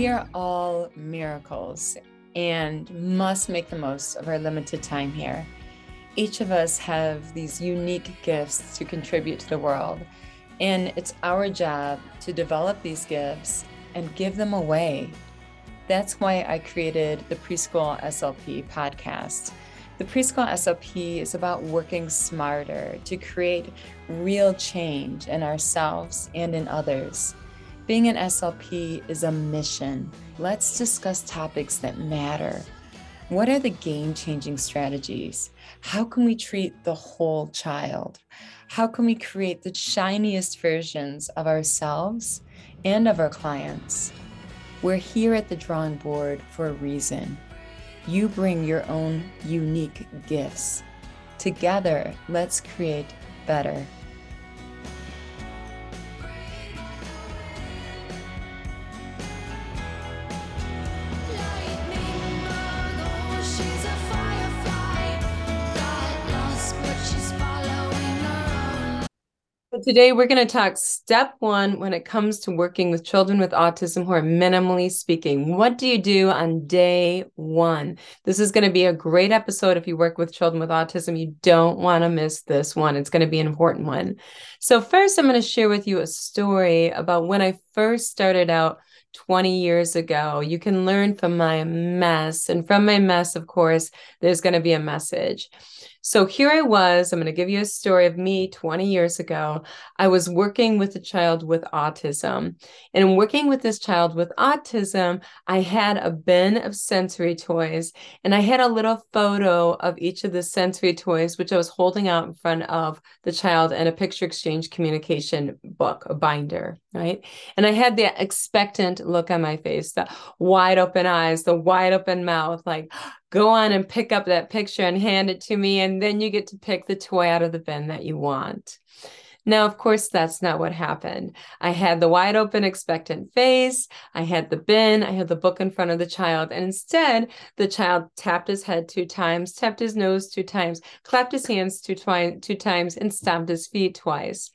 We are all miracles and must make the most of our limited time here. Each of us have these unique gifts to contribute to the world, and it's our job to develop these gifts and give them away. That's why I created the Preschool SLP podcast. The Preschool SLP is about working smarter to create real change in ourselves and in others. Being an SLP is a mission. Let's discuss topics that matter. What are the game changing strategies? How can we treat the whole child? How can we create the shiniest versions of ourselves and of our clients? We're here at the drawing board for a reason. You bring your own unique gifts. Together, let's create better. Today, we're going to talk step one when it comes to working with children with autism who are minimally speaking. What do you do on day one? This is going to be a great episode if you work with children with autism. You don't want to miss this one, it's going to be an important one. So, first, I'm going to share with you a story about when I first started out 20 years ago. You can learn from my mess. And from my mess, of course, there's going to be a message. So here I was. I'm going to give you a story of me 20 years ago. I was working with a child with autism. And working with this child with autism, I had a bin of sensory toys and I had a little photo of each of the sensory toys, which I was holding out in front of the child and a picture exchange communication book, a binder, right? And I had the expectant look on my face, the wide open eyes, the wide open mouth, like, go on and pick up that picture and hand it to me. And then you get to pick the toy out of the bin that you want. Now, of course, that's not what happened. I had the wide open, expectant face. I had the bin. I had the book in front of the child. And instead, the child tapped his head two times, tapped his nose two times, clapped his hands two, twi- two times, and stomped his feet twice.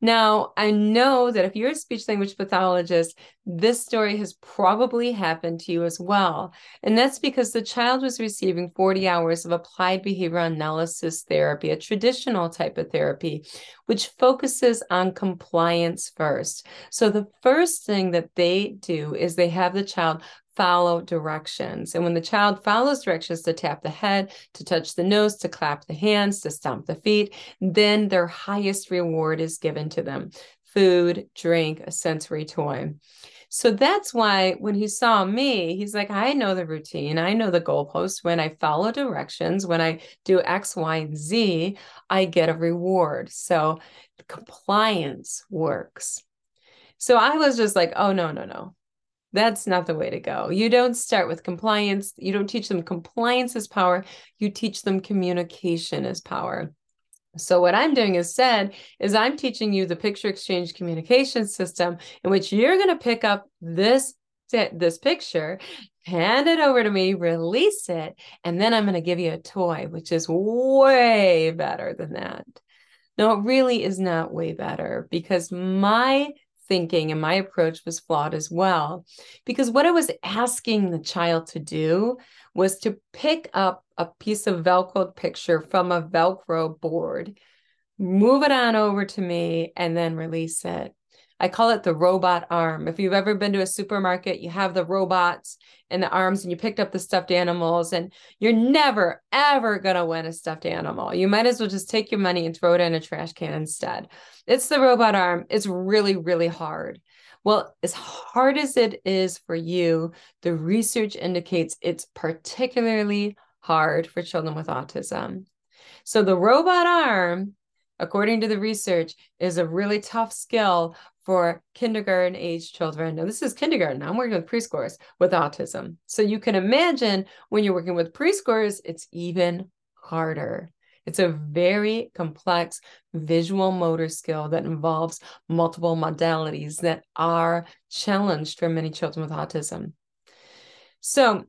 Now, I know that if you're a speech language pathologist, this story has probably happened to you as well. And that's because the child was receiving 40 hours of applied behavior analysis therapy, a traditional type of therapy, which focuses on compliance first. So the first thing that they do is they have the child follow directions. And when the child follows directions to tap the head, to touch the nose, to clap the hands, to stomp the feet, then their highest reward is given to them food, drink, a sensory toy. So that's why when he saw me, he's like, I know the routine. I know the goalpost. When I follow directions, when I do X, Y, and Z, I get a reward. So compliance works. So I was just like, oh, no, no, no. That's not the way to go. You don't start with compliance. You don't teach them compliance as power. You teach them communication as power. So what I'm doing is said is I'm teaching you the picture exchange communication system in which you're going to pick up this this picture, hand it over to me, release it, and then I'm going to give you a toy, which is way better than that. No, it really is not way better because my thinking and my approach was flawed as well. Because what I was asking the child to do was to pick up a piece of Velcro picture from a Velcro board, move it on over to me, and then release it. I call it the robot arm. If you've ever been to a supermarket, you have the robots and the arms, and you picked up the stuffed animals, and you're never, ever going to win a stuffed animal. You might as well just take your money and throw it in a trash can instead. It's the robot arm. It's really, really hard. Well, as hard as it is for you, the research indicates it's particularly hard for children with autism. So the robot arm according to the research, is a really tough skill for kindergarten age children. Now, this is kindergarten. I'm working with preschoolers with autism. So you can imagine when you're working with preschoolers, it's even harder. It's a very complex visual motor skill that involves multiple modalities that are challenged for many children with autism. So,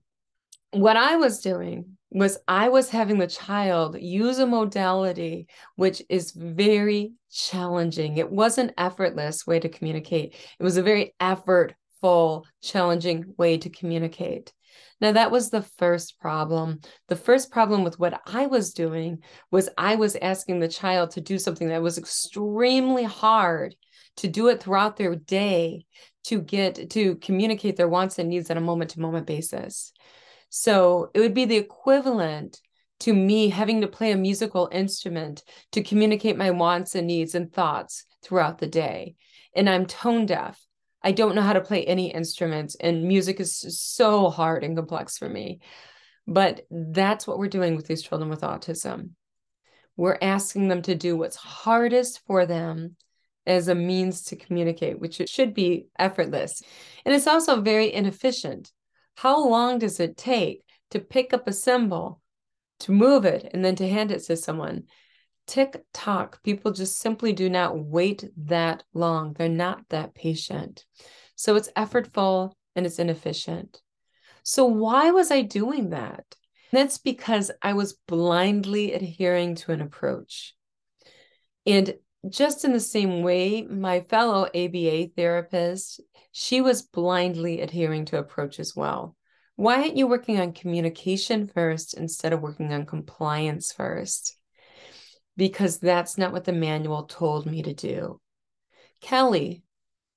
what I was doing was I was having the child use a modality which is very challenging. It wasn't effortless way to communicate. It was a very effortful, challenging way to communicate. Now, that was the first problem. The first problem with what I was doing was I was asking the child to do something that was extremely hard to do it throughout their day to get to communicate their wants and needs on a moment to moment basis. So it would be the equivalent to me having to play a musical instrument to communicate my wants and needs and thoughts throughout the day. And I'm tone deaf. I don't know how to play any instruments, and music is so hard and complex for me. But that's what we're doing with these children with autism. We're asking them to do what's hardest for them as a means to communicate, which should be effortless. And it's also very inefficient. How long does it take to pick up a symbol, to move it, and then to hand it to someone? tick tock. People just simply do not wait that long. They're not that patient. So it's effortful and it's inefficient. So, why was I doing that? That's because I was blindly adhering to an approach. And just in the same way, my fellow ABA therapist, she was blindly adhering to approach as well. Why aren't you working on communication first instead of working on compliance first? because that's not what the manual told me to do. Kelly,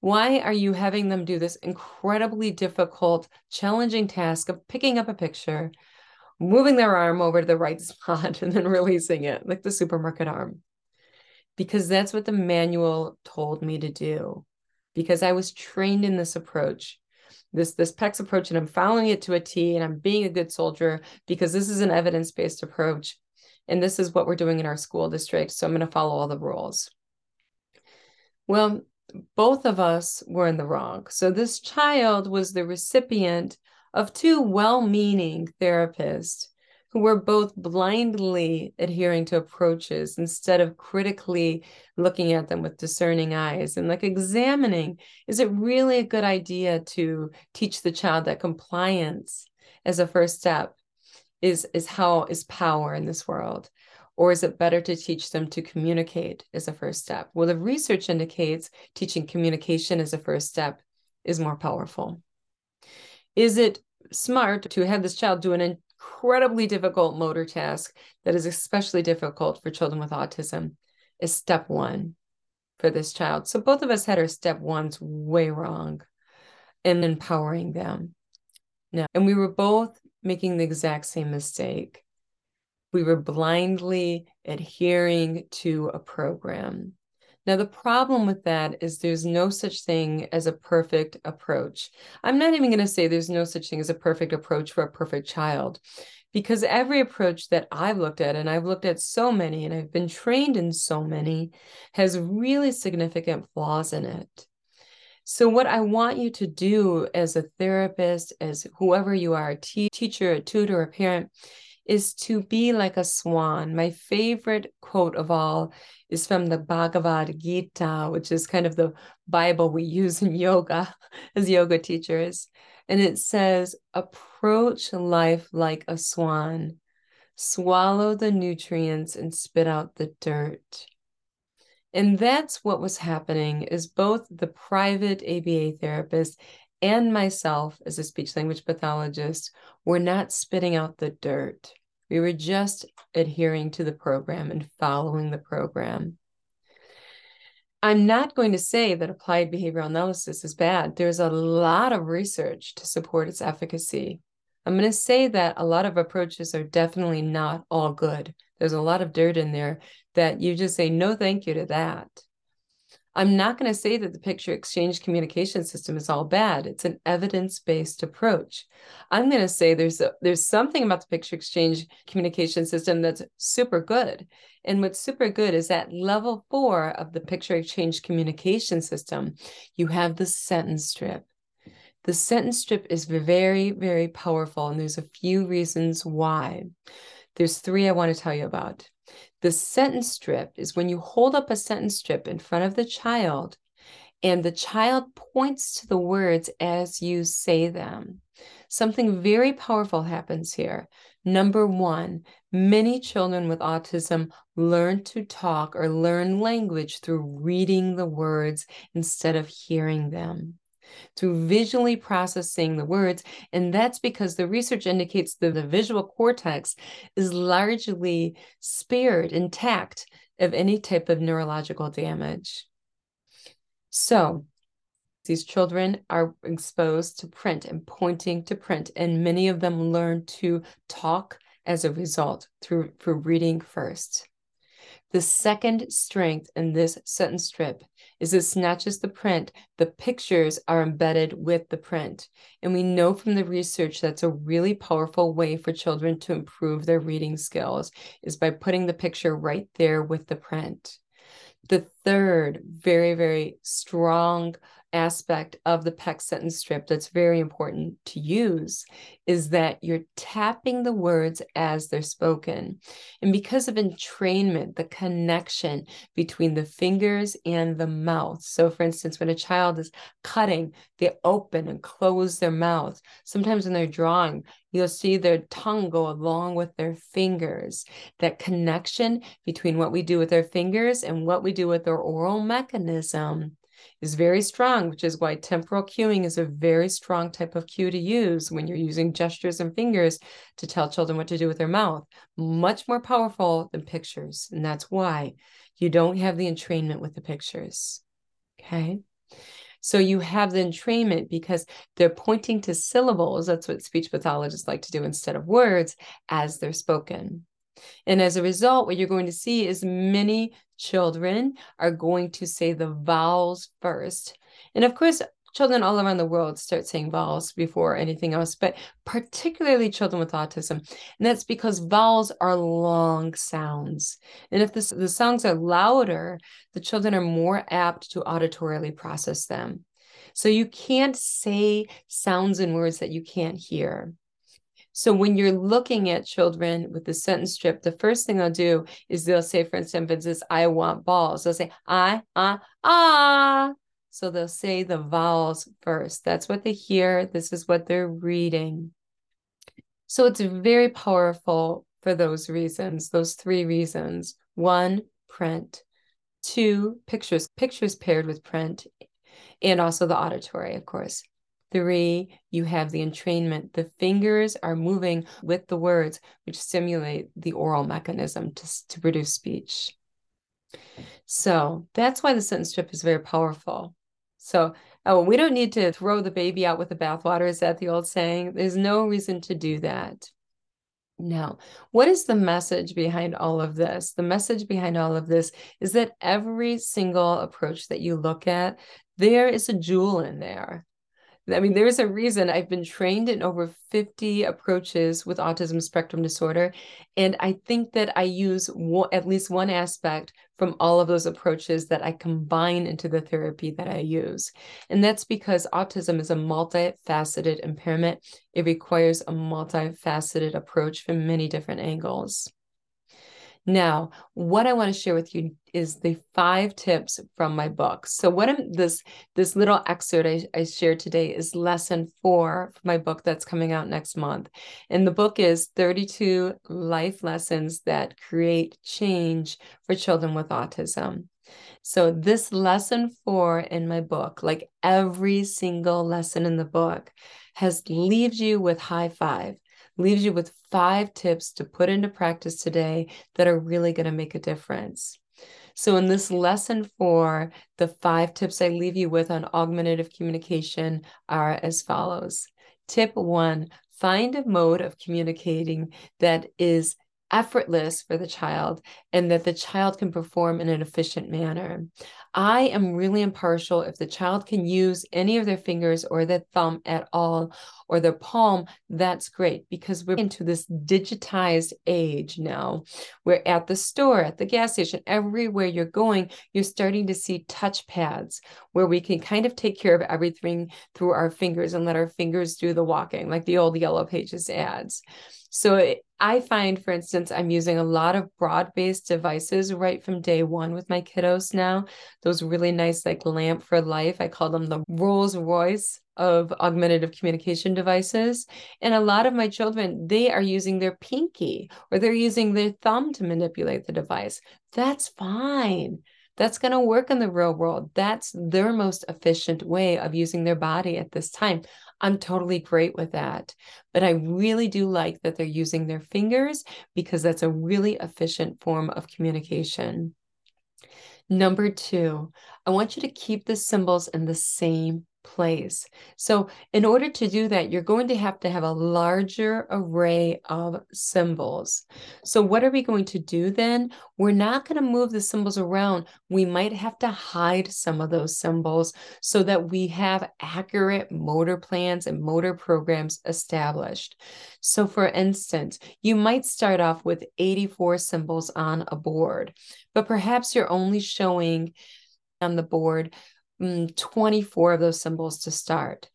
why are you having them do this incredibly difficult, challenging task of picking up a picture, moving their arm over to the right spot, and then releasing it like the supermarket arm? Because that's what the manual told me to do. Because I was trained in this approach, this this PECS approach, and I'm following it to a T, and I'm being a good soldier because this is an evidence based approach and this is what we're doing in our school district. So I'm going to follow all the rules. Well, both of us were in the wrong. So this child was the recipient of two well meaning therapists who were both blindly adhering to approaches instead of critically looking at them with discerning eyes. And like examining is it really a good idea to teach the child that compliance as a first step is is how is power in this world? Or is it better to teach them to communicate as a first step? Well the research indicates teaching communication as a first step is more powerful. Is it smart to have this child do an incredibly difficult motor task that is especially difficult for children with autism is step one for this child so both of us had our step ones way wrong in empowering them no and we were both making the exact same mistake. We were blindly adhering to a program. Now, the problem with that is there's no such thing as a perfect approach. I'm not even going to say there's no such thing as a perfect approach for a perfect child, because every approach that I've looked at, and I've looked at so many, and I've been trained in so many, has really significant flaws in it. So, what I want you to do as a therapist, as whoever you are, a te- teacher, a tutor, a parent, is to be like a swan. My favorite quote of all is from the Bhagavad Gita, which is kind of the Bible we use in yoga as yoga teachers. And it says, Approach life like a swan, swallow the nutrients and spit out the dirt. And that's what was happening is both the private ABA therapist and myself as a speech language pathologist were not spitting out the dirt. We were just adhering to the program and following the program. I'm not going to say that applied behavioral analysis is bad. There's a lot of research to support its efficacy. I'm going to say that a lot of approaches are definitely not all good. There's a lot of dirt in there that you just say no thank you to that. I'm not going to say that the picture exchange communication system is all bad. It's an evidence-based approach. I'm going to say there's a, there's something about the picture exchange communication system that's super good. And what's super good is at level 4 of the picture exchange communication system, you have the sentence strip. The sentence strip is very, very powerful, and there's a few reasons why. There's three I want to tell you about. The sentence strip is when you hold up a sentence strip in front of the child and the child points to the words as you say them. Something very powerful happens here. Number one, many children with autism learn to talk or learn language through reading the words instead of hearing them. Through visually processing the words. And that's because the research indicates that the visual cortex is largely spared intact of any type of neurological damage. So, these children are exposed to print and pointing to print, and many of them learn to talk as a result through, through reading first. The second strength in this sentence strip is it snatches the print, the pictures are embedded with the print. And we know from the research that's a really powerful way for children to improve their reading skills is by putting the picture right there with the print. The third very, very strong aspect of the PECS sentence strip that's very important to use is that you're tapping the words as they're spoken. And because of entrainment, the connection between the fingers and the mouth. So, for instance, when a child is cutting, they open and close their mouth. Sometimes when they're drawing, you'll see their tongue go along with their fingers. That connection between what we do with our fingers and what we do with our oral mechanism is very strong, which is why temporal cueing is a very strong type of cue to use when you're using gestures and fingers to tell children what to do with their mouth. Much more powerful than pictures. And that's why you don't have the entrainment with the pictures. Okay. So you have the entrainment because they're pointing to syllables. That's what speech pathologists like to do instead of words as they're spoken. And as a result, what you're going to see is many children are going to say the vowels first. And of course, children all around the world start saying vowels before anything else, but particularly children with autism. And that's because vowels are long sounds. And if the, the sounds are louder, the children are more apt to auditorily process them. So you can't say sounds and words that you can't hear. So when you're looking at children with the sentence strip, the first thing they'll do is they'll say, for instance, I want balls. They'll say I, ah, ah. So they'll say the vowels first. That's what they hear. This is what they're reading. So it's very powerful for those reasons, those three reasons. One, print. Two, pictures, pictures paired with print, and also the auditory, of course. Three, you have the entrainment. The fingers are moving with the words, which stimulate the oral mechanism to, to produce speech. So that's why the sentence strip is very powerful. So oh, we don't need to throw the baby out with the bathwater. Is that the old saying? There's no reason to do that. Now, what is the message behind all of this? The message behind all of this is that every single approach that you look at, there is a jewel in there. I mean, there's a reason I've been trained in over 50 approaches with autism spectrum disorder. And I think that I use one, at least one aspect from all of those approaches that I combine into the therapy that I use. And that's because autism is a multifaceted impairment. It requires a multifaceted approach from many different angles. Now, what I want to share with you is the five tips from my book. So, what I'm this this little excerpt I, I shared today is lesson four from my book that's coming out next month. And the book is 32 life lessons that create change for children with autism. So, this lesson four in my book, like every single lesson in the book, has leaves you with high five leaves you with five tips to put into practice today that are really going to make a difference. So, in this lesson four, the five tips I leave you with on augmentative communication are as follows. Tip one find a mode of communicating that is effortless for the child and that the child can perform in an efficient manner. I am really impartial if the child can use any of their fingers or their thumb at all or their palm, that's great because we're into this digitized age now. We're at the store, at the gas station, everywhere you're going, you're starting to see touch pads where we can kind of take care of everything through our fingers and let our fingers do the walking, like the old Yellow Pages ads. So I find, for instance, I'm using a lot of broad based devices right from day one with my kiddos now. Those really nice, like lamp for life. I call them the Rolls Royce of augmentative communication devices. And a lot of my children, they are using their pinky or they're using their thumb to manipulate the device. That's fine. That's going to work in the real world. That's their most efficient way of using their body at this time. I'm totally great with that. But I really do like that they're using their fingers because that's a really efficient form of communication. Number two, I want you to keep the symbols in the same place. So, in order to do that, you're going to have to have a larger array of symbols. So, what are we going to do then? We're not going to move the symbols around. We might have to hide some of those symbols so that we have accurate motor plans and motor programs established. So, for instance, you might start off with 84 symbols on a board, but perhaps you're only showing on the board Mm, 24 of those symbols to start.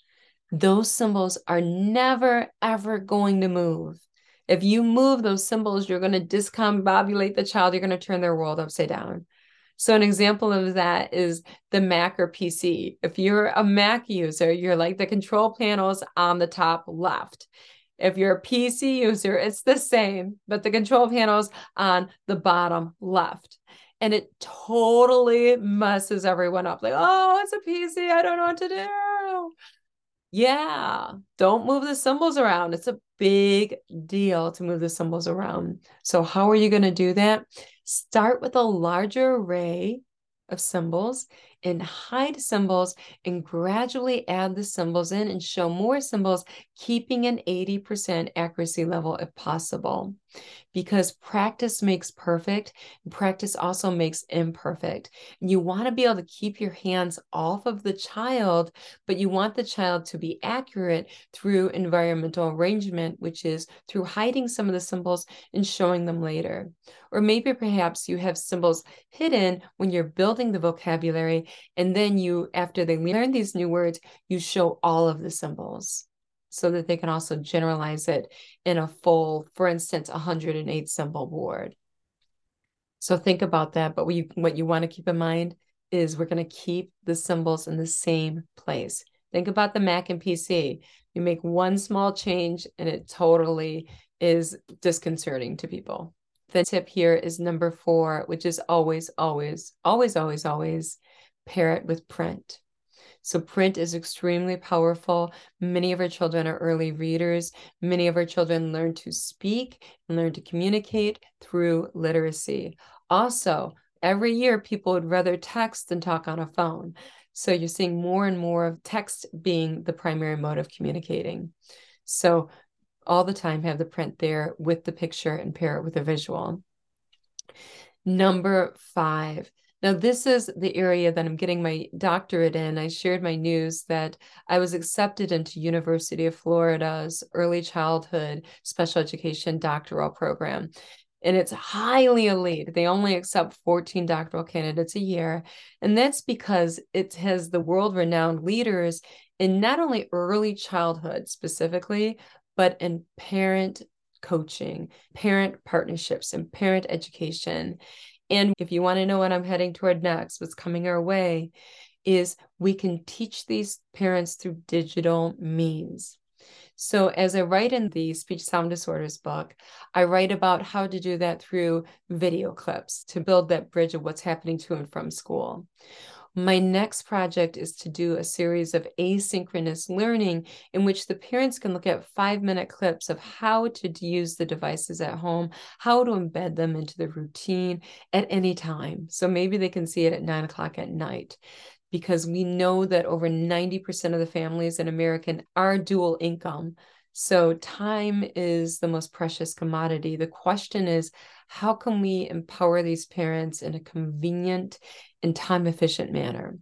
Those symbols are never, ever going to move. If you move those symbols, you're going to discombobulate the child. You're going to turn their world upside down. So, an example of that is the Mac or PC. If you're a Mac user, you're like the control panels on the top left. If you're a PC user, it's the same, but the control panels on the bottom left and it totally messes everyone up. Like, oh, it's a PC. I don't know what to do. Yeah, don't move the symbols around. It's a big deal to move the symbols around. So, how are you going to do that? Start with a larger array of symbols and hide symbols and gradually add the symbols in and show more symbols, keeping an 80% accuracy level if possible. Because practice makes perfect, practice also makes imperfect. You want to be able to keep your hands off of the child, but you want the child to be accurate through environmental arrangement, which is through hiding some of the symbols and showing them later. Or maybe perhaps you have symbols hidden when you're building the vocabulary and then you, after they learn these new words, you show all of the symbols so that they can also generalize it in a full, for instance, 108 symbol board. So think about that. But what you, what you want to keep in mind is we're going to keep the symbols in the same place. Think about the Mac and PC. You make one small change and it totally is disconcerting to people. The tip here is number four, which is always, always, always, always, always pair it with print. So, print is extremely powerful. Many of our children are early readers. Many of our children learn to speak and learn to communicate through literacy. Also, every year, people would rather text than talk on a phone. So, you're seeing more and more of text being the primary mode of communicating. So, all the time, have the print there with the picture and pair it with a visual. Number five, now, this is the area that I'm getting my doctorate in. I shared my news that I was accepted into University of Florida's early childhood special education doctoral program. And it's highly elite. They only accept 14 doctoral candidates a year. And that's because it has the world renowned leaders in not only early childhood specifically, but in parent coaching, parent partnerships, and parent education. And if you want to know what I'm heading toward next, what's coming our way, is we can teach these parents through digital means. So, as I write in the speech sound disorders book, I write about how to do that through video clips to build that bridge of what's happening to and from school. My next project is to do a series of asynchronous learning in which the parents can look at five minute clips of how to use the devices at home, how to embed them into the routine at any time. So maybe they can see it at nine o'clock at night because we know that over 90% of the families in America are dual income. So time is the most precious commodity. The question is, how can we empower these parents in a convenient and time efficient manner?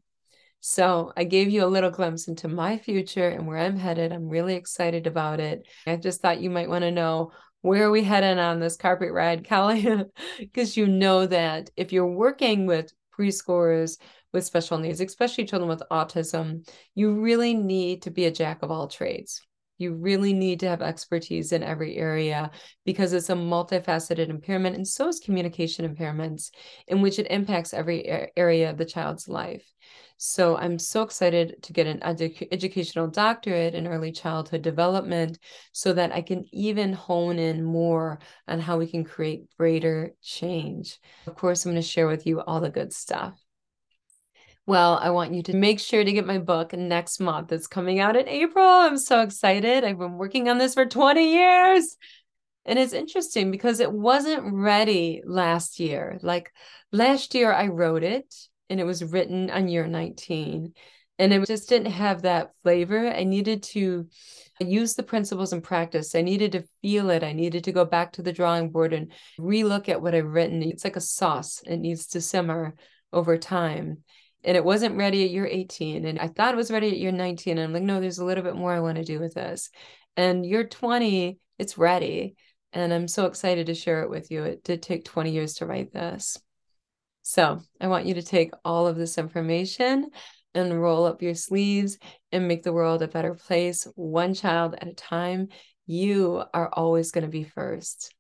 So I gave you a little glimpse into my future and where I'm headed. I'm really excited about it. I just thought you might want to know where are we heading on this carpet ride, Kelly? Because you know that if you're working with preschoolers with special needs, especially children with autism, you really need to be a jack of all trades You really need to have expertise in every area because it's a multifaceted impairment, and so is communication impairments, in which it impacts every area of the child's life. So I'm so excited to get an edu- educational doctorate in early childhood development so that I can even hone in more on how we can create greater change. Of course, I'm going to share with you all the good stuff. Well, I want you to make sure to get my book next month. It's coming out in April. I'm so excited. I've been working on this for 20 years. And it's interesting because it wasn't ready last year. Like last year, I wrote it and it was written on year 19. And it just didn't have that flavor. I needed to use the principles in practice. I needed to feel it. I needed to go back to the drawing board and relook at what I've written. It's like a sauce, it needs to simmer over time and it wasn't ready at year 18 and i thought it was ready at year 19 and i'm like no there's a little bit more i want to do with this. And year 20 it's ready and i'm so excited to share it with you. It did take 20 years to write this. So i want you to take all of this information and roll up your sleeves and make the world a better place one child at a time. You are always going to be first